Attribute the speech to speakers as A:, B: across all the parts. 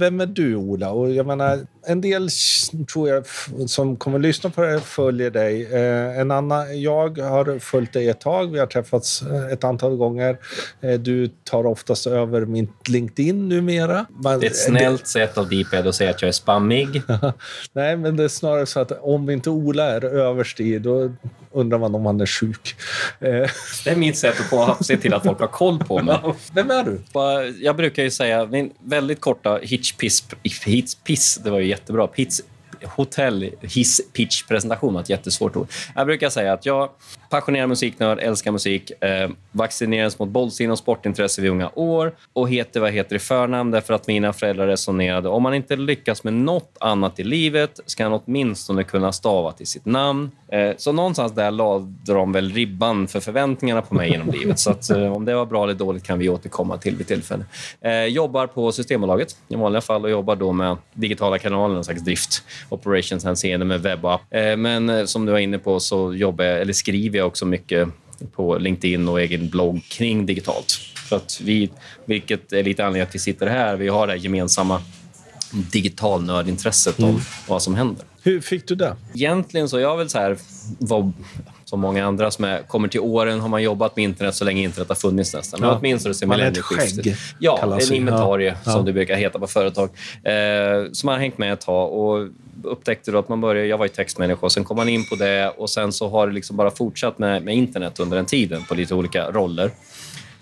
A: vem är du, Ola? Och jag menar, en del tror jag som kommer att lyssna på det följer dig. Eh, en annan, jag har följt dig ett tag. Vi har träffats eh, ett antal gånger. Eh, du tar oftast över min LinkedIn numera.
B: Man, det är ett snällt det... sätt av Deeped att säga att jag är spammig.
A: Nej, men det är snarare så att om inte Ola är överst i, då undrar man om han är sjuk.
B: Det är mitt sätt att se till att folk har koll på mig.
A: Vem är du?
B: Jag brukar ju säga, min väldigt korta hitchpiss, hitchpiss det var ju jättebra. Hits, hotell hiss pitch presentation var ett jättesvårt ord. Jag brukar säga att jag passionerad musiknörd, älskar musik, eh, vaccinerades mot bollsinne och sportintresse vid unga år och heter vad heter i förnamn därför att mina föräldrar resonerade om man inte lyckas med nåt annat i livet ska han åtminstone kunna stava till sitt namn. Eh, så någonstans där lade de väl ribban för förväntningarna på mig genom livet. Så att, eh, om det var bra eller dåligt kan vi återkomma till vid tillfälle. Eh, jobbar på Systembolaget i vanliga fall och jobbar då med digitala kanaler, en slags drift, operations hänseende med webb och app. Eh, men eh, som du var inne på så jobbar jag, eller skriver jag också mycket på LinkedIn och egen blogg kring digitalt. För att vi, vilket är lite anledning att vi sitter här. Vi har det gemensamma digitalnördintresset mm. om vad som händer.
A: Hur fick du det?
B: Egentligen så jag väl så här, var, som många andra som är, kommer till åren har man jobbat med internet så länge internet har funnits nästan. Ja. åtminstone
A: sen millennieskiftet.
B: Ja, en inventarie ja. som det brukar heta på företag. Eh, som har hängt med ett tag. Och upptäckte då att man började, jag var ju textmänniska, och sen kom man in på det och sen så har det liksom bara fortsatt med, med internet under den tiden på lite olika roller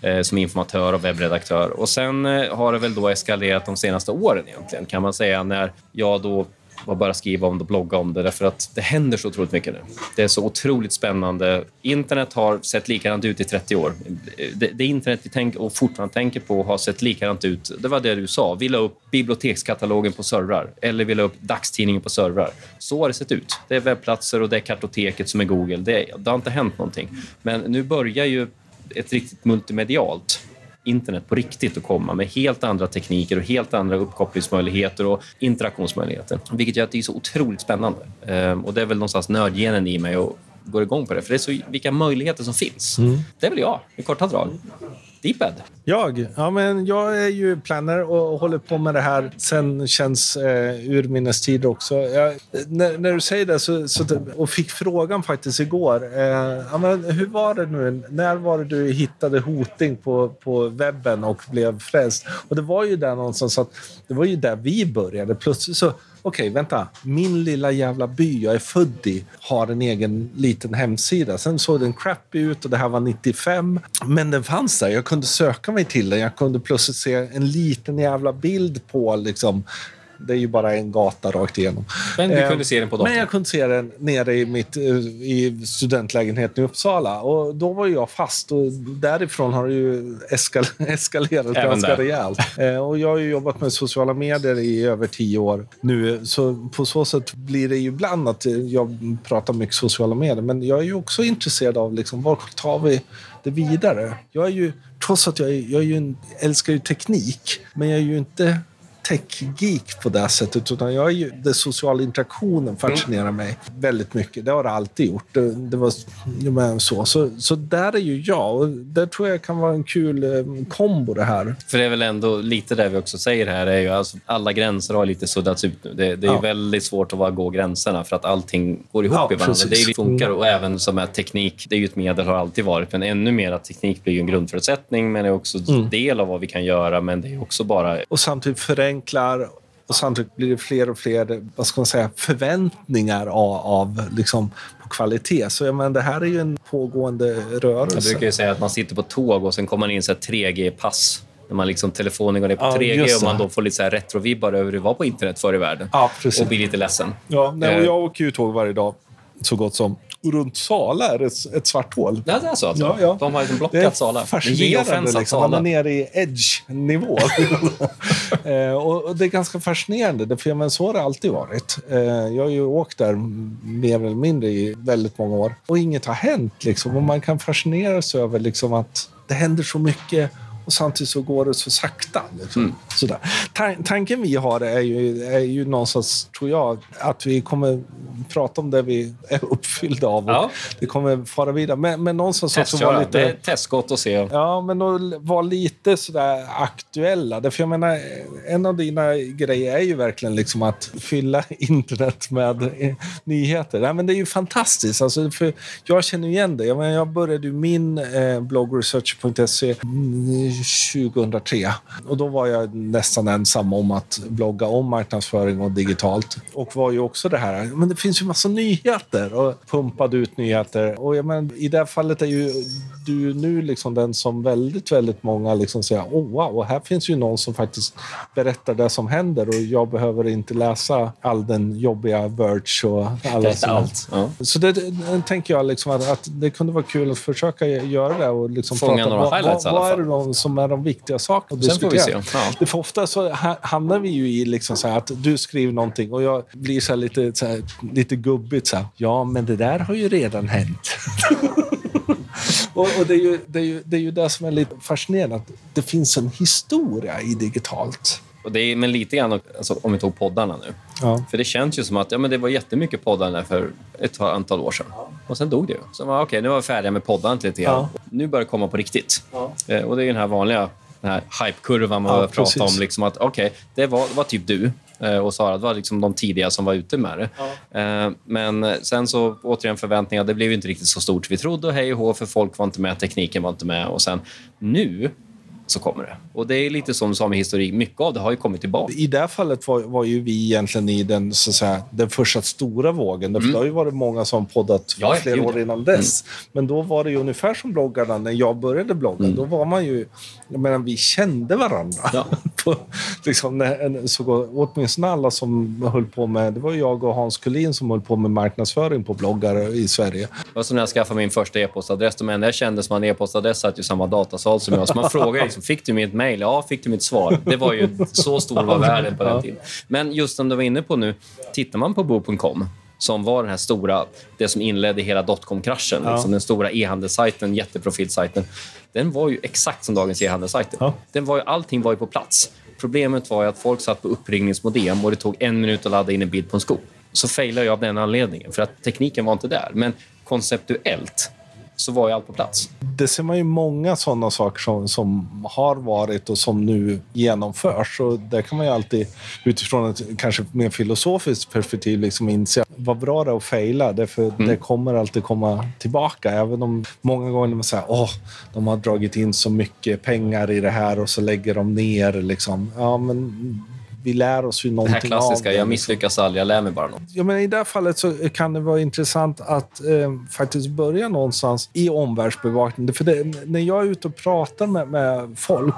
B: eh, som informatör och webbredaktör. Och sen eh, har det väl då eskalerat de senaste åren egentligen kan man säga när jag då och bara skriva om det och blogga om det därför att det händer så otroligt mycket nu. Det är så otroligt spännande. Internet har sett likadant ut i 30 år. Det, det internet vi tänker och fortfarande tänker på har sett likadant ut. Det var det du sa. Vi la upp bibliotekskatalogen på servrar eller vi la upp dagstidningen på servrar. Så har det sett ut. Det är webbplatser och det är kartoteket som är Google. Det, det har inte hänt någonting. Men nu börjar ju ett riktigt multimedialt internet på riktigt att komma med helt andra tekniker och helt andra uppkopplingsmöjligheter och interaktionsmöjligheter. Vilket gör att det är så otroligt spännande. Ehm, och det är väl någonstans nördgenen i mig och går igång på det. För det är så vilka möjligheter som finns. Mm. Det väl jag i korta drag. Deeped?
A: Jag? Ja, men jag är ju planner och håller på med det här sen känns eh, urminnes tider också. Jag, när, när, du säger det så, så, och fick frågan faktiskt igår. Eh, ja, men hur var det nu? När var det du hittade Hoting på, på webben och blev frälst? Och det var ju där någonstans att det var ju där vi började. Plötsligt så okej, vänta. Min lilla jävla by jag är född i har en egen liten hemsida. Sen såg den crappy ut och det här var 95. Men den fanns där. Jag kunde söka mig till den. Jag kunde plötsligt se en liten jävla bild på liksom det är ju bara en gata rakt igenom.
B: Men du kunde eh, se den på datorn?
A: Men jag kunde se den nere i, mitt, eh, i studentlägenheten i Uppsala. Och då var jag fast och därifrån har det ju eskal eskalerat Även ganska där. rejält. Eh, och jag har ju jobbat med sociala medier i över tio år nu. Så på så sätt blir det ju ibland att jag pratar mycket sociala medier. Men jag är ju också intresserad av liksom, var tar vi det vidare? Jag är ju, trots att jag, är, jag är ju en, älskar ju teknik, men jag är ju inte tech-geek på det sättet. Utan jag är ju, den sociala interaktionen fascinerar mm. mig väldigt mycket. Det har det alltid gjort. Det, det var så. så. Så där är ju jag. Och det tror jag kan vara en kul eh, kombo det här.
B: För det är väl ändå lite det vi också säger här. är ju alltså, Alla gränser har lite suddats ut nu. Det, det är ja. väldigt svårt att bara gå gränserna för att allting går ihop ja, i varandra. Det funkar och även som är teknik. Det är ju ett medel, har alltid varit. Men ännu mer att teknik blir en grundförutsättning men är också mm. del av vad vi kan göra. Men det är också bara...
A: Och samtidigt förenkla förenklar och samtidigt blir det fler och fler vad ska man säga, förväntningar av, av liksom, på kvalitet. Så jag menar, det här är ju en pågående rörelse.
B: Jag brukar säga att man sitter på tåg och sen kommer man in så 3G-pass när man liksom, telefonen går ner på ja, 3G och man då får lite så här retrovibbar över hur det var på internet förr i världen.
A: Ja,
B: och blir lite ledsen.
A: Ja, nej, och eh. jag åker ju tåg varje dag, så gott som runt Sala är ett, ett svart hål.
B: Ja, det är så alltså? Ja, ja. De har liksom blockat Sala.
A: Fascinerande. Liksom. Man är nere i edge-nivå. eh, och, det är ganska fascinerande, för men så har det alltid varit. Eh, jag har ju åkt där mer eller mindre i väldigt många år och inget har hänt. Liksom. Och man kan fascineras över liksom, att det händer så mycket och samtidigt så går det så sakta. Liksom. Mm. Sådär. Tan tanken vi har är ju, är ju någonstans, tror jag, att vi kommer prata om det vi är uppfyllda av. Ja. Det kommer fara vidare. Men, men någonstans
B: också vara lite... Testskott att se.
A: Ja, men vara lite sådär aktuella. Därför jag menar, en av dina grejer är ju verkligen liksom att fylla internet med nyheter. Ja, men det är ju fantastiskt. Alltså, för jag känner igen det. Jag, menar, jag började ju min eh, blogg research.se 2003. Och då var jag nästan ensam om att blogga om marknadsföring och digitalt. Och var ju också det här, men det finns ju massa nyheter och pumpade ut nyheter. Och jag menar, i det här fallet är ju du nu liksom den som väldigt, väldigt många liksom säger oh, wow, här finns ju någon som faktiskt berättar det som händer och jag behöver inte läsa all den jobbiga Verge och alla
B: allt. Ja.
A: Så det, det, tänker jag liksom att, att, det kunde vara kul att försöka göra det och liksom
B: Fånga några highlights
A: vad, vad är det de, som är de viktiga sakerna
B: Sen? Får vi se. Ja.
A: För ofta så hamnar vi ju i liksom så att du skriver någonting och jag blir så lite, så här, lite gubbigt så här, ja men det där har ju redan hänt. och, och det, är ju, det, är ju, det är ju det som är lite fascinerande, att det finns en historia i digitalt.
B: Och det är, men lite grann, alltså, om vi tog poddarna nu. Ja. För det känns ju som att ja, men det var jättemycket poddar där för ett antal år sedan. Och sen dog det ju. Så okej, okay, nu var vi färdiga med poddandet lite grann. Ja. Nu börjar det komma på riktigt. Ja. Eh, och det är den här vanliga den här hypekurvan man ja, pratar om. Liksom att, okay, det var, var typ du eh, och Sara. Det var liksom de tidiga som var ute med det. Ja. Eh, men sen så återigen förväntningar. Det blev inte riktigt så stort vi trodde och hej och hå, för folk var inte med, tekniken var inte med. Och sen nu så kommer det. Och det är lite som du sa med historik, mycket av det har ju kommit tillbaka.
A: I det här fallet var, var ju vi egentligen i den, så att säga, den första stora vågen. Mm. det har ju varit många som poddat ja, flera år innan dess. Mm. Men då var det ju ungefär som bloggarna när jag började blogga. Mm. Då var man ju, jag menar, vi kände varandra. Ja. på, liksom, så, åtminstone alla som höll på med, det var jag och Hans Kullin som höll på med marknadsföring på bloggar i Sverige. Det
B: var som när jag skaffade min första e-postadress. De enda jag kände som hade e-postadress satt i samma datasal som jag. Så man frågade Fick du mitt mejl? Ja, fick du mitt svar? Det var ju så stor var världen på den tiden. Men just som du var inne på nu, tittar man på bo.com som var den här stora, det som inledde hela dotcom-kraschen. Ja. Liksom den stora e-handelssajten, jätteprofilsajten. Den var ju exakt som dagens e-handelssajter. Ja. Den var ju, allting var ju på plats. Problemet var att folk satt på uppringningsmodem och det tog en minut att ladda in en bild på en sko. Så failade jag av den anledningen, för att tekniken var inte där. Men konceptuellt så var ju allt på plats.
A: Det ser man ju många sådana saker som, som har varit och som nu genomförs. Och där kan man ju alltid utifrån ett kanske mer filosofiskt perspektiv liksom inse vad bra det är att fejla. Därför mm. det kommer alltid komma tillbaka. Även om många gånger man säger att de har dragit in så mycket pengar i det här och så lägger de ner. Liksom. Ja, men vi lär oss ju någonting av
B: det. här klassiska, jag misslyckas aldrig, jag lär mig bara något.
A: Ja, men I det här fallet så kan det vara intressant att eh, faktiskt börja någonstans i omvärldsbevakning. För det, när jag är ute och pratar med, med folk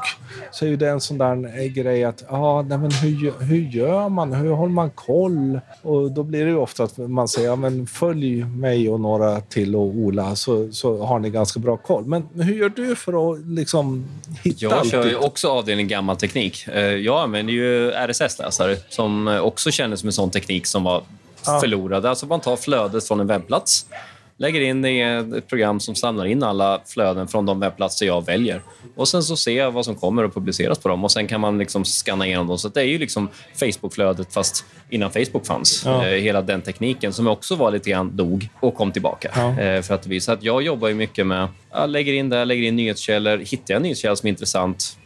A: så är det en sån där grej att ah, nej, men hur, hur gör man? Hur håller man koll? Och då blir det ofta att man säger ja, men följ mig och några till och Ola så, så har ni ganska bra koll. Men hur gör du för att liksom hitta
B: Jag kör ju också avdelning gammal teknik. Eh, jag använder ju RSS-läsare som också kändes som en sån teknik som var ja. förlorad. Alltså man tar flödet från en webbplats, lägger in i ett program som samlar in alla flöden från de webbplatser jag väljer. Och Sen så ser jag vad som kommer att publiceras på dem och sen kan man liksom scanna igenom dem. Så det är ju liksom Facebook-flödet fast innan Facebook fanns. Ja. Eh, hela den tekniken som också var lite grann dog och kom tillbaka. Ja. Eh, för att visa att jag jobbar ju mycket med, jag lägger in det, lägger in nyhetskällor. Hittar jag en nyhetskälla som är intressant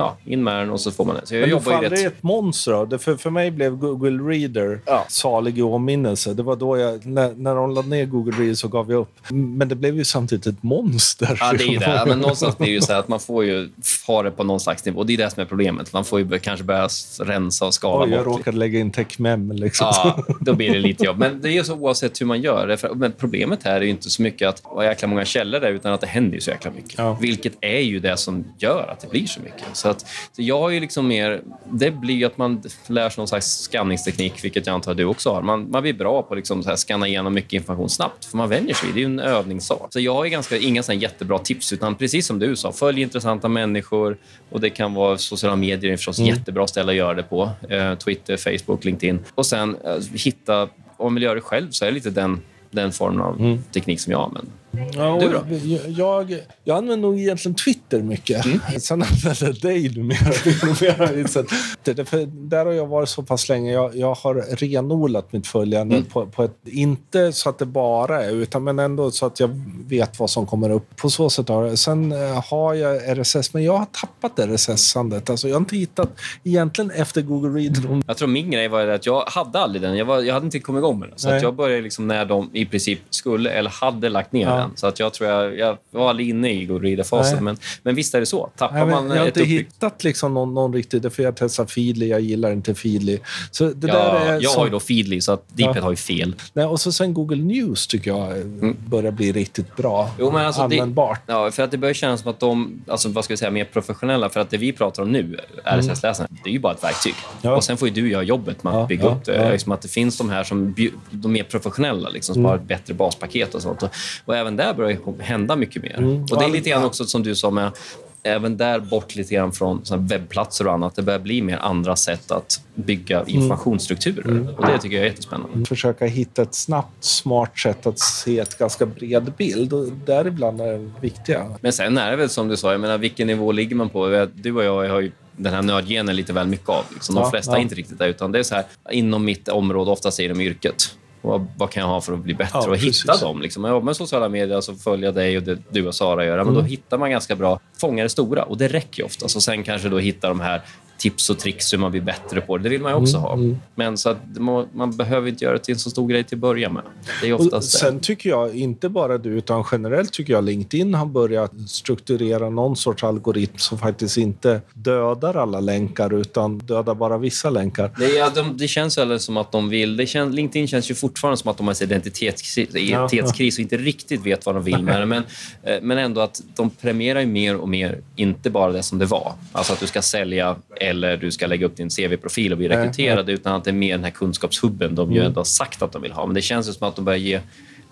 B: ja, in med den och så får man det. Så jag
A: Men
B: jobbar
A: fan, rätt... det är ett monster. Det för, för mig blev Google Reader ja. salig i åminnelse. Det var då jag, när, när de lade ner Google Reader så gav jag upp. Men det blev ju samtidigt ett monster.
B: Ja, det är ju det. Men någonstans blir det ju så att man får ju ha det på någon slags nivå. Det är det som är problemet. Man får ju kanske börja rensa och skala
A: Oj, jag bort. råkade lägga in techmem. Liksom.
B: Ja, då blir det lite jobb. Men det är ju så oavsett hur man gör det. Men problemet här är ju inte så mycket att ha jäkla många källor där, utan att det händer ju så jäkla mycket. Ja. Vilket är ju det som gör att det blir så mycket. Så att, så jag har ju liksom mer... Det blir att man lär sig någon slags skanningsteknik, vilket jag antar att du också har. Man, man blir bra på att liksom skanna igenom mycket information snabbt, för man vänjer sig. Det är ju en övningssak. Så jag har ganska, inga såna jättebra tips, utan precis som du sa, följ intressanta människor. Och Det kan vara sociala medier, är förstås mm. jättebra ställe att göra det på. Eh, Twitter, Facebook, LinkedIn. Och sen eh, hitta, om man vill göra det själv, så är det lite den, den formen av mm. teknik som jag använder.
A: Ja, du då? Jag, jag använder nog egentligen Twitter Twitter mycket. Mm. Sen använder jag dig numera. För där har jag varit så pass länge. Jag, jag har renodlat mitt följande mm. på, på, ett... Inte så att det bara är, utan men ändå så att jag vet vad som kommer upp. På så sätt har jag. Sen eh, har jag RSS, men jag har tappat RSS-andet. Alltså, jag har inte hittat egentligen efter Google Read. Mm.
B: Jag tror min grej var att jag hade aldrig den. Jag, var, jag hade inte kommit igång med den. Så att jag började liksom när de i princip skulle eller hade lagt ner ja. den. Så att jag tror jag, jag var aldrig inne i Google Reader-fasen. Men, men visst är det så. Tappar Nej, man
A: jag har inte hittat liksom någon, någon riktig... För jag testar Feedly, jag gillar inte Feedly. Så det
B: ja,
A: där
B: är jag som... har ju då Feedly, så att Deephead ja. har ju fel.
A: Nej, och så sen Google News tycker jag mm. börjar bli riktigt bra.
B: Jo, men alltså
A: användbart.
B: Det, ja, för att det börjar kännas som att de, alltså, vad ska vi säga, mer professionella. För att det vi pratar om nu, RSS-läsaren, mm. det är ju bara ett verktyg. Ja. Och sen får ju du göra jobbet med att bygga upp det. Liksom att det finns de här som de mer professionella, liksom, som mm. har ett bättre baspaket och sånt. Och, och även där börjar det hända mycket mer. Mm. Och det är lite grann också som du sa med även där bort lite grann från webbplatser och annat. Det börjar bli mer andra sätt att bygga mm. informationsstrukturer. Mm. Och Det tycker jag är jättespännande.
A: Försöka hitta ett snabbt, smart sätt att se ett ganska bred bild. Och däribland är det viktiga.
B: Men sen är det väl som du sa, jag menar, vilken nivå ligger man på? Du och jag har ju den här nördgenen lite väl mycket av. Liksom. De flesta ja, ja. inte riktigt där, utan det är så här, inom mitt område, ofta säger de yrket. Vad, vad, kan jag ha för att bli bättre? Ja, och hitta dem. Liksom. Jag jobbar med sociala medier, alltså följa dig och det du och Sara gör. Men då mm. hittar man ganska bra, fångar det stora. Och det räcker ofta. Och sen kanske då hitta de här tips och tricks hur man blir bättre på det. Det vill man ju också mm, ha. Mm. Men så att man, man, behöver inte göra det till en så stor grej till att börja med. Det är oftast
A: Sen det. tycker jag, inte bara du, utan generellt tycker jag LinkedIn har börjat strukturera någon sorts algoritm som faktiskt inte dödar alla länkar utan dödar bara vissa länkar.
B: Det, ja, de, det känns väl som att de vill... Det känns, LinkedIn känns ju fortfarande som att de har en identitetskris, identitetskris och inte riktigt vet vad de vill med det. Men, eh, men ändå att de premierar ju mer och mer, inte bara det som det var. Alltså att du ska sälja eller du ska lägga upp din CV-profil och bli rekryterad, nej, utan att det är mer den här kunskapshubben de mm. ju ändå har sagt att de vill ha. Men det känns som att de börjar ge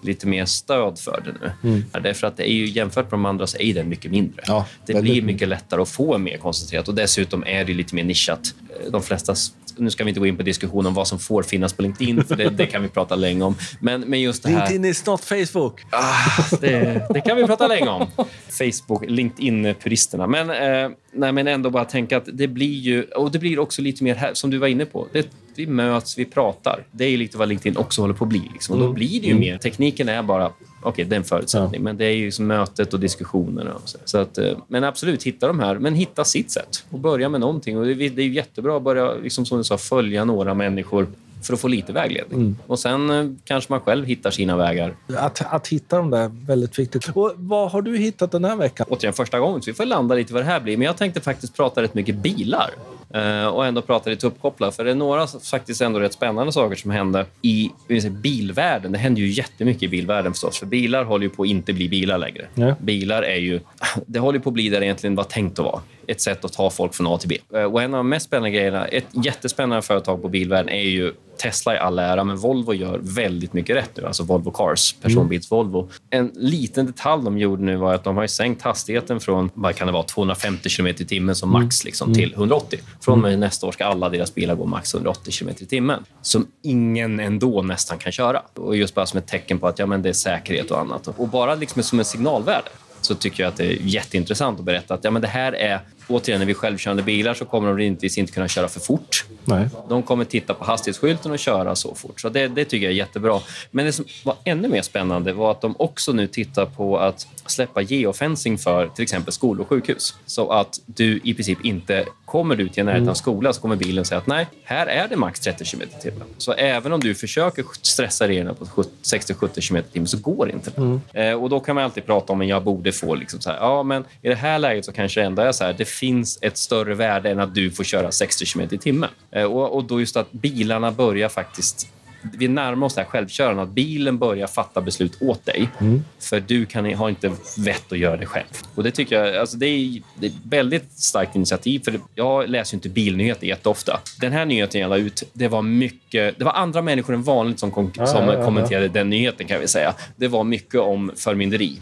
B: lite mer stöd för det nu. Mm. Därför att det är ju, jämfört med de andra så är den mycket mindre. Ja, det blir mycket lättare att få mer koncentrerat och dessutom är det lite mer nischat. De flesta nu ska vi inte gå in på diskussion om vad som får finnas på LinkedIn, för det, det kan vi prata länge om. Men, men just det här...
A: LinkedIn is not Facebook.
B: Ah, det, det, kan vi prata länge om. Facebook, LinkedIn-puristerna. Men, eh, nej, men ändå bara tänka att det blir ju... Och det blir också lite mer här, som du var inne på. Det, vi möts, vi pratar. Det är lite vad LinkedIn också håller på att bli. Liksom. Och då mm. blir det ju mm. mer... Tekniken är bara Okej, okay, det är en förutsättning. Ja. Men det är ju som mötet och diskussionerna. Och så. så. att, eh, men absolut, hitta de här. Men hitta sitt sätt och börja med någonting. Och det, är ju jättebra att börja, liksom som du sa, följa några människor för att få lite vägledning. Mm. Och Sen eh, kanske man själv hittar sina vägar.
A: Att, att hitta dem där är väldigt viktigt. Och vad har du hittat den här veckan?
B: Återigen första gången, så vi får landa lite vad det här blir. Men jag tänkte faktiskt prata rätt mycket bilar. Uh, och ändå prata lite uppkopplat. För det är några faktiskt ändå rätt spännande saker som hände i bilvärlden. Det händer ju jättemycket i bilvärlden förstås. För bilar håller ju på att inte bli bilar längre. Ja. Bilar är ju... Det håller på att bli där det egentligen var tänkt att vara. Ett sätt att ta folk från A till B. Uh, och en av de mest spännande grejerna, ett jättespännande företag på bilvärlden är ju Tesla i all ära, men Volvo gör väldigt mycket rätt nu. Alltså Volvo Cars, personbils-Volvo. Mm. En liten detalj de gjorde nu var att de har sänkt hastigheten från vad kan det vara, 250 km i timmen som max mm. liksom, till 180. Från och med mm. nästa år ska alla deras bilar gå max 180 km i timmen. Som ingen ändå nästan kan köra. Och just bara som ett tecken på att ja, men det är säkerhet och annat. Och bara liksom som ett signalvärde så tycker jag att det är jätteintressant att berätta att ja, men det här är återigen, när vi självkörande bilar så kommer de rimligtvis inte kunna köra för fort. Nej. De kommer titta på hastighetsskylten och köra så fort. Så det, det, tycker jag är jättebra. Men det som var ännu mer spännande var att de också nu tittar på att släppa geofencing för till exempel skolor och sjukhus. Så att du i princip inte kommer du till en närheten av mm. skola så kommer bilen säga att nej, här är det max 30 km i timmen. Så även om du försöker stressa reglerna på 60-70 km i timmen så går det inte. Mm. Eh, och då kan man alltid prata om att jag borde få liksom så här, ja men i det här läget så kanske det ändå är så här, det finns ett större värde än att du får köra 60 km i timmen. Eh, och, och då just att bilarna börjar faktiskt vi närmar oss det här självkörande, att bilen börjar fatta beslut åt dig. Mm. För du kan, har inte vett att göra det själv. Och Det tycker jag alltså det är, det är ett väldigt starkt initiativ. För Jag läser inte bilnyheter jätteofta. Den här nyheten jag la ut, det var mycket... Det var andra människor än vanligt som, kom, som ja, ja, ja, kommenterade den nyheten. kan vi säga. Det var mycket om förmynderi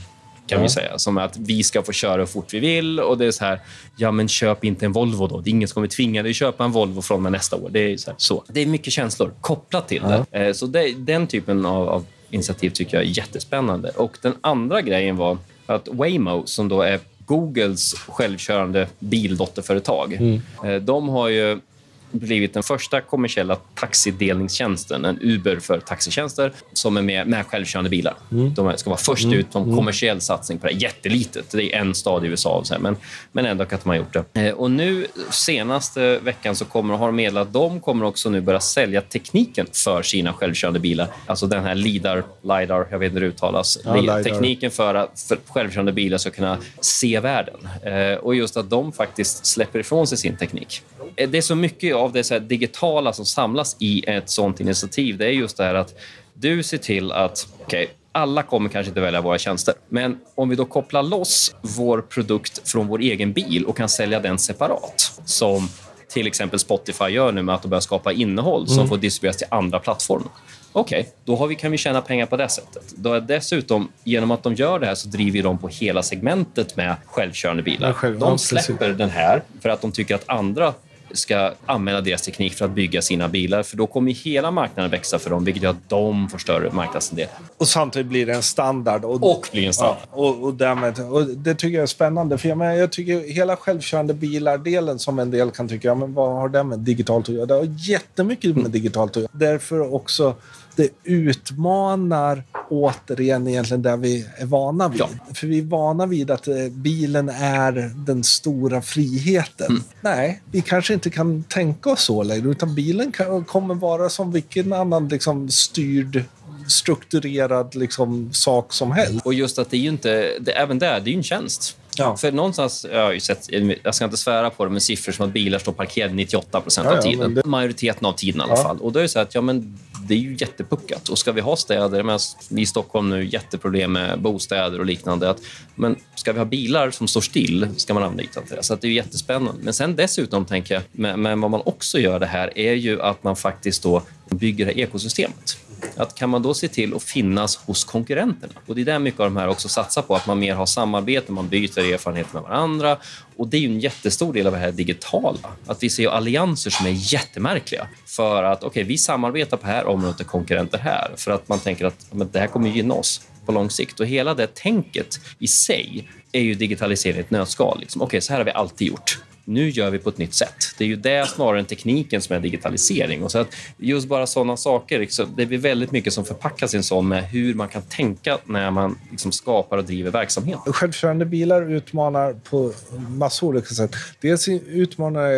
B: kan ja. vi säga. Som att vi ska få köra hur fort vi vill. Och det är så här, ja men köp inte en Volvo då. Det är ingen som kommer tvinga dig att köpa en Volvo från med nästa år. Det är, så, så, Det är mycket känslor kopplat till ja. det. Eh, så det, den typen av, av initiativ tycker jag är jättespännande. Och den andra grejen var att Waymo, som då är Googles självkörande bildotterföretag. Mm. Eh, de har ju blivit den första kommersiella taxidelningstjänsten, en Uber för taxitjänster, som är med, med självkörande bilar. Mm. De ska vara först mm. ut en mm. kommersiell satsning på det. Jättelitet. Det är en stad i USA, men, men ändå att de har gjort det. Eh, och nu senaste veckan så kommer, har de meddelat att de kommer också nu börja sälja tekniken för sina självkörande bilar. Alltså den här LIDAR, LIDAR jag vet inte hur det uttalas. Ja, tekniken för att för självkörande bilar ska kunna se världen. Eh, och just att de faktiskt släpper ifrån sig sin teknik. Eh, det är så mycket av det så digitala som samlas i ett sånt initiativ. Det är just det här att du ser till att okay, alla kommer kanske inte välja våra tjänster. Men om vi då kopplar loss vår produkt från vår egen bil och kan sälja den separat, som till exempel Spotify gör nu med att de börjar skapa innehåll mm. som får distribueras till andra plattformar. Okej, okay, då har vi, kan vi tjäna pengar på det sättet. Då är dessutom, genom att de gör det här så driver de på hela segmentet med självkörande bilar. Själv, de släpper den här för att de tycker att andra ska använda deras teknik för att bygga sina bilar. För Då kommer hela marknaden växa för dem, vilket gör att de får större marknadsandel.
A: Och samtidigt blir det en standard.
B: Och, och blir en standard.
A: Ja, och, och, därmed, och det tycker jag är spännande. För jag, menar, jag tycker hela självkörande bilar-delen som en del kan tycka, ja, men vad har det med digitalt att göra? Det har jättemycket med digitalt att göra. Därför också det utmanar återigen egentligen där vi är vana vid. Ja. För vi är vana vid att eh, bilen är den stora friheten. Mm. Nej, vi kanske inte kan tänka oss så längre, utan bilen kan, kommer vara som vilken annan liksom, styrd strukturerad liksom, sak som helst.
B: Och just att det är ju inte, det, även där, det är ju en tjänst. Ja. För någonstans, jag har ju sett, jag ska inte svära på det, men siffror som att bilar står parkerade 98 procent ja, av tiden. Det... Majoriteten av tiden i alla fall. Och då är det så att, ja men det är ju jättepuckat. Och ska vi ha städer, men i Stockholm nu jätteproblem med bostäder och liknande. Att, men ska vi ha bilar som står still ska man anlita till det. Så det är jättespännande. Men sen dessutom tänker jag, men, men vad man också gör det här är ju att man faktiskt då bygger det här ekosystemet. Att kan man då se till att finnas hos konkurrenterna? Och Det är där mycket av de här också satsar på, att man mer har samarbete, man byter erfarenheter med varandra. Och Det är en jättestor del av det här digitala. Att vi ser allianser som är jättemärkliga. För att okay, vi samarbetar på det här området och konkurrenter här. För att man tänker att men det här kommer gynna oss på lång sikt. Och Hela det tänket i sig är ju digitalisering i ett nötskal. Liksom. okay, så här har vi alltid gjort nu gör vi på ett nytt sätt. Det är ju det snarare än tekniken som är digitalisering. Och så att just bara sådana saker, liksom, det blir väldigt mycket som förpackas i en sån med hur man kan tänka när man liksom skapar och driver verksamhet.
A: Självkörande bilar utmanar på massor olika sätt. Dels utmanar,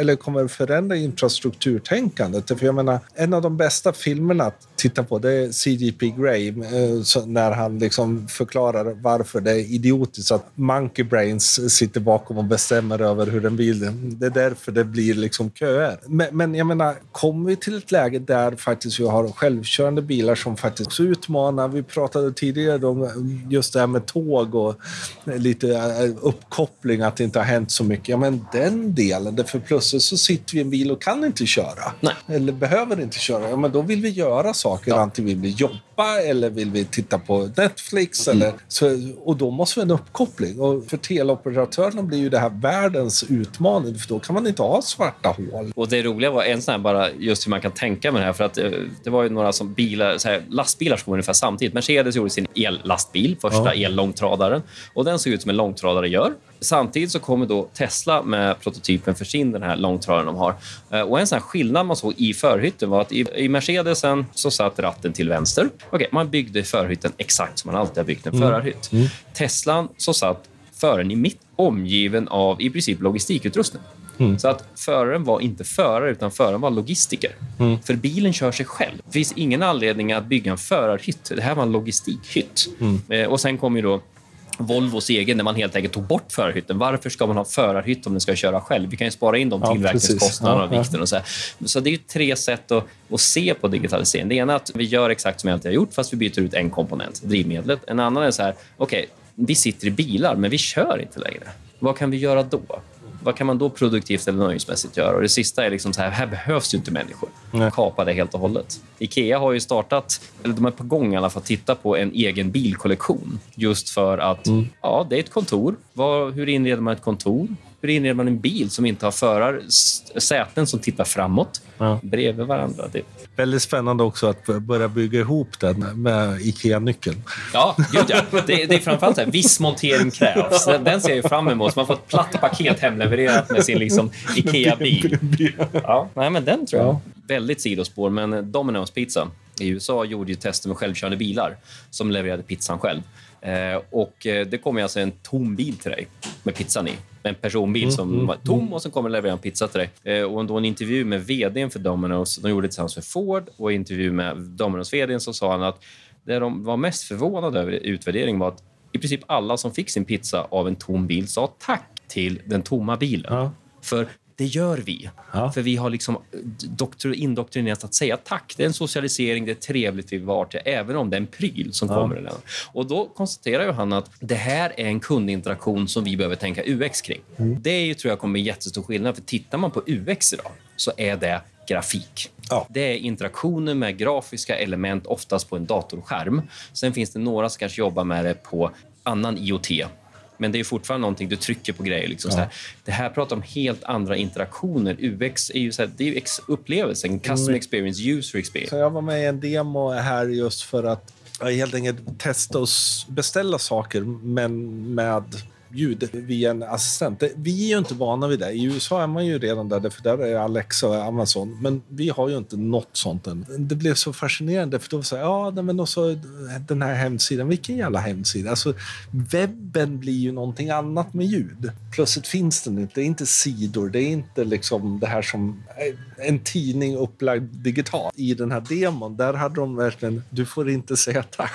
A: eller kommer förändra infrastrukturtänkandet. För jag menar, en av de bästa filmerna titta på det är CGP Grey eh, när han liksom förklarar varför det är idiotiskt att Monkey Brains sitter bakom och bestämmer över hur en bil... Det är därför det blir liksom köer. Men, men jag menar, kommer vi till ett läge där faktiskt vi har självkörande bilar som faktiskt också utmanar... Vi pratade tidigare om just det här med tåg och lite eh, uppkoppling, att det inte har hänt så mycket. Ja, men den delen, för plötsligt så sitter vi i en bil och kan inte köra.
B: Nej.
A: Eller behöver inte köra. Ja, men då vill vi göra saker. Ja. Antingen vill vi jobba eller vill vi titta på Netflix. Mm. Eller, så, och då måste vi ha en uppkoppling. Och för teleoperatörerna blir ju det här världens utmaning, för då kan man inte ha svarta hål.
B: Och Det roliga var en sån här bara just hur man kan tänka med det här. För att eh, Det var ju några som bilar, så här, lastbilar som kom ungefär samtidigt. Mercedes gjorde sin ellastbil, första ja. ellångtradaren. Och den såg ut som en långtradare gör. Samtidigt så kommer då Tesla med prototypen för sin den här långtradaren de har. Eh, och en sån skillnad man såg i förhytten var att i, Mercedesen så satt ratten till vänster. Okay, man byggde förhytten exakt som man alltid har byggt en mm. förarhytt. Mm. Teslan så satt föraren i mitt omgiven av i princip logistikutrustning. Mm. Så att föraren var inte förare, utan föraren var logistiker. Mm. För bilen kör sig själv. Det finns ingen anledning att bygga en förarhytt. Det här var en logistikhytt. Mm. Eh, och sen kom ju då Volvos egen, där man helt enkelt tog bort förarhytten. Varför ska man ha förarhytt om den ska köra själv? Vi kan ju spara in de ja, tillverkningskostnaderna ja, och vikten. Och så, så det är tre sätt att, att, se på digitalisering. Det ena är att vi gör exakt som vi alltid har gjort, fast vi byter ut en komponent, drivmedlet. En annan är så här, okej, okay, vi sitter i bilar, men vi kör inte längre. Vad kan vi göra då? Vad kan man då produktivt eller nöjesmässigt göra? Och det sista är liksom så här, här behövs ju inte människor. Nej. Kapa det helt och hållet. Ikea har ju startat, eller de är på gång i alla fall, att titta på en egen bilkollektion. Just för att, mm. ja, det är ett kontor. Var, hur inreder man ett kontor? Hur inreder man en bil som inte har förarsäten som tittar framåt ja. bredvid varandra? Det...
A: Väldigt spännande också att börja bygga ihop den med IKEA-nyckeln.
B: Ja, gud ja. Det, det är framförallt så här, viss montering krävs. Den, den ser jag fram emot. Man får ett platt paket hemlevererat med sin liksom, IKEA-bil. Ja, nej, men den tror jag. Ja. Väldigt sidospår, men Domino's Pizza i USA gjorde ju tester med självkörande bilar som levererade pizzan själv. Eh, och eh, Det kom alltså en tom bil till dig med pizzan i. En personbil mm, som mm, var tom mm. och sen kommer leverera en pizza till dig. Eh, och då en intervju med vd för Domino's, de gjorde det tillsammans med Ford och i intervju med Domino's vd så sa han att det de var mest förvånade över i utvärderingen var att i princip alla som fick sin pizza av en tom bil sa tack till den tomma bilen. Ja. För det gör vi. Ja. För vi har liksom doktor, att säga tack. Det är en socialisering, det är trevligt, vi var till, även om det är en pryl som ja. kommer. Och då konstaterar ju han att det här är en kundinteraktion som vi behöver tänka UX kring. Mm. Det är ju, tror jag kommer jättestor skillnad, för tittar man på UX idag så är det grafik. Ja. Det är interaktioner med grafiska element, oftast på en datorskärm. Sen finns det några som kanske jobbar med det på annan IoT men det är fortfarande någonting du trycker på grejer. Liksom, ja. Det här pratar om helt andra interaktioner. UX är ju, så här, det är ju upplevelsen, custom mm. experience, user experience.
A: Så jag var med i en demo här just för att helt enkelt testa och beställa saker, men med ljud via en assistent. Vi är ju inte vana vid det. I USA är man ju redan där, för där är Alexa och Amazon. Men vi har ju inte något sånt än. Det blev så fascinerande, för då var ja, men också den här hemsidan, vilken jävla hemsida. Alltså, webben blir ju någonting annat med ljud. Plötsligt finns den inte. Det är inte sidor, det är inte liksom det här som eh, en tidning upplagd digitalt. I den här demon, där hade de verkligen, du får inte säga tack.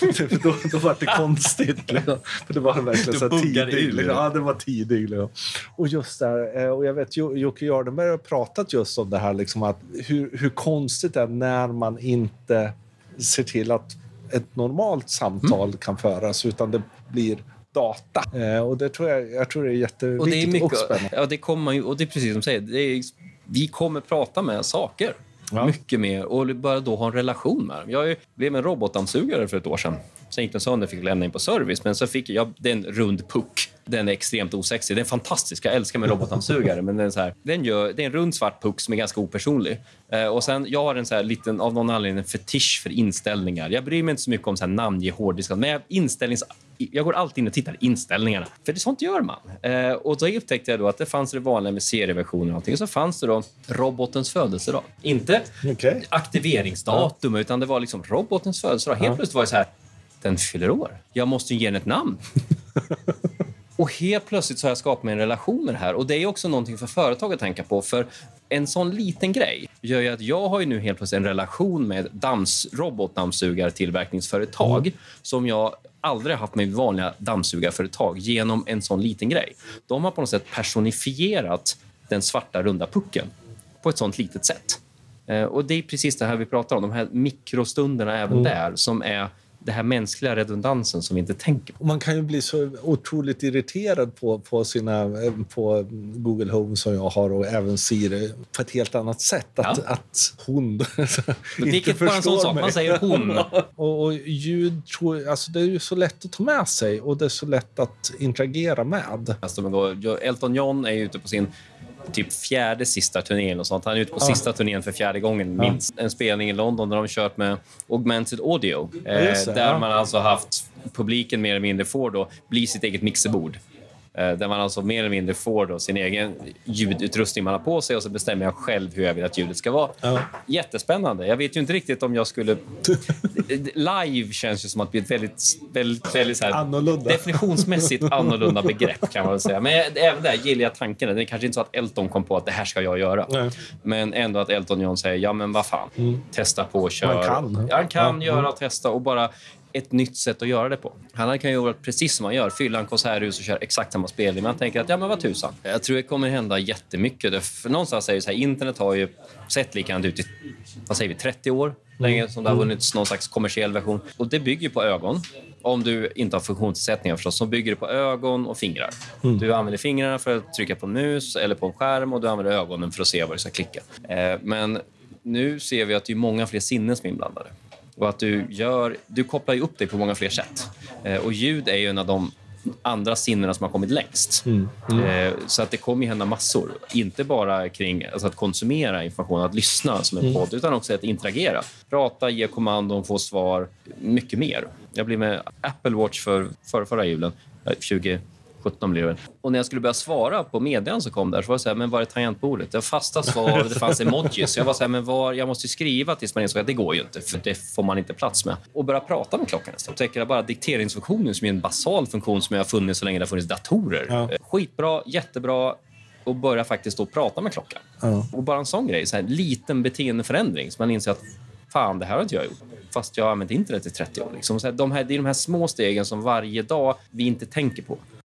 A: då, då var det konstigt. Liksom. För det var verkligen så tidig. Liksom. Ja, det var tidig. Liksom. Och just där, eh, och jag vet Jocke Jardenberg har pratat just om det här, liksom, att hur, hur konstigt det är när man inte ser till att ett normalt samtal mm. kan föras, utan det blir data. Eh, och det tror jag, jag tror det är jätteviktigt och, det är mycket, och spännande.
B: Ja, det kommer ju, och det är precis som du säger, är, vi kommer prata med saker. Ja. Mycket mer. Och bara då ha en relation med dem. Jag blev en robotdammsugare för ett år sedan. Sen gick den sönder och fick lämna in på service. Men så fick jag, det är en rund puck. Den är extremt osexig. Den är fantastisk. Jag älskar med robotdammsugare. men den, är så här, den gör, det är en rund svart puck som är ganska opersonlig. Eh, och sen, jag har en så här liten, av någon anledning en fetisch för inställningar. Jag bryr mig inte så mycket om så här namnge hårddiskar. Men jag, inställnings, jag går alltid in och tittar inställningarna. För det, sånt gör man. Eh, och då upptäckte jag då att det fanns det vanliga med serieversioner och. Och så fanns det då robotens födelsedag. Inte okay. aktiveringsdatum, utan det var liksom robotens födelsedag. Helt plötsligt var det så här, den fyller år. Jag måste ge den ett namn. och helt plötsligt så har jag skapat mig en relation med det här. Och det är också någonting för företag att tänka på. För en sån liten grej gör ju att jag har ju nu helt plötsligt en relation med dams, robotdammsugartillverkningsföretag mm. som jag aldrig haft med vanliga dammsugarföretag genom en sån liten grej. De har på något sätt personifierat den svarta runda pucken på ett sånt litet sätt. Eh, och Det är precis det här vi pratar om, de här mikrostunderna även mm. där som är det här mänskliga redundansen som vi inte tänker på.
A: Man kan ju bli så otroligt irriterad på, på, sina, på Google Home som jag har och även Siri på ett helt annat sätt. Att, ja. att hon inte förstår bara en sån sak.
B: Man säger hon.
A: och, och ljud tror, alltså det är ju så lätt att ta med sig och det är så lätt att interagera med.
B: Alltså, Elton John är ute på sin typ fjärde sista turnén. Och sånt. Han är ute på ja. sista turnén för fjärde gången, minst. En spelning i London där de kört med augmented audio. Eh, där man alltså haft publiken mer eller mindre får då bli sitt eget mixerbord. Eh, där man alltså mer eller mindre får då sin egen ljudutrustning man har på sig och så bestämmer jag själv hur jag vill att ljudet ska vara. Ja. Jättespännande. Jag vet ju inte riktigt om jag skulle... Live känns ju som att bli ett väldigt, väldigt, väldigt så här,
A: annorlunda.
B: definitionsmässigt annorlunda begrepp kan man väl säga. Men även där gillar jag tanken. Det är kanske inte så att Elton kom på att det här ska jag göra. Nej. Men ändå att Elton John säger, ja men vad fan, mm. testa på och kör.
A: Man kan.
B: Han kan ja. göra och testa och bara ett nytt sätt att göra det på. Han kan ju göra precis som man gör, fylla en konserthus och köra exakt samma spelning. Man tänker att ja, men vad tusan. Jag tror det kommer hända jättemycket. För någonstans är det så här, internet har ju sett likadant ut i vad säger vi, 30 år länge som det har mm. vunnits någon slags kommersiell version. Och det bygger på ögon. Om du inte har funktionsnedsättningar förstås, så bygger det på ögon och fingrar. Mm. Du använder fingrarna för att trycka på en mus eller på en skärm och du använder ögonen för att se var du ska klicka. Eh, men nu ser vi att det är många fler sinnen som är inblandade. Och att du, gör, du kopplar upp dig på många fler sätt. Eh, och ljud är ju en av de andra sinnena som har kommit längst. Mm. Mm. Eh, så att det kommer hända massor. Inte bara kring alltså att konsumera information, att lyssna som en mm. podd, utan också att interagera. Prata, ge kommandon, få svar. Mycket mer. Jag blev med Apple Watch för, för förra julen, 20 17 blev det. Och när jag skulle börja svara på meddelanden som kom där så var det så här, men var är tangentbordet? Det var fasta svar det fanns emojis. Jag var så här, men var, jag måste skriva tills man insåg att det går ju inte, för det får man inte plats med. Och börja prata med klockan istället. Upptäcker bara dikteringsfunktionen som är en basal funktion som har funnits så länge det har funnits datorer. Ja. Skitbra, jättebra och börja faktiskt då prata med klockan. Ja. Och bara en sån grej, så här, liten beteendeförändring, så man inser att fan, det här har inte jag gjort. Fast jag har använt internet i 30 år. Liksom. Så här, de här, det är de här små stegen som varje dag vi inte tänker på.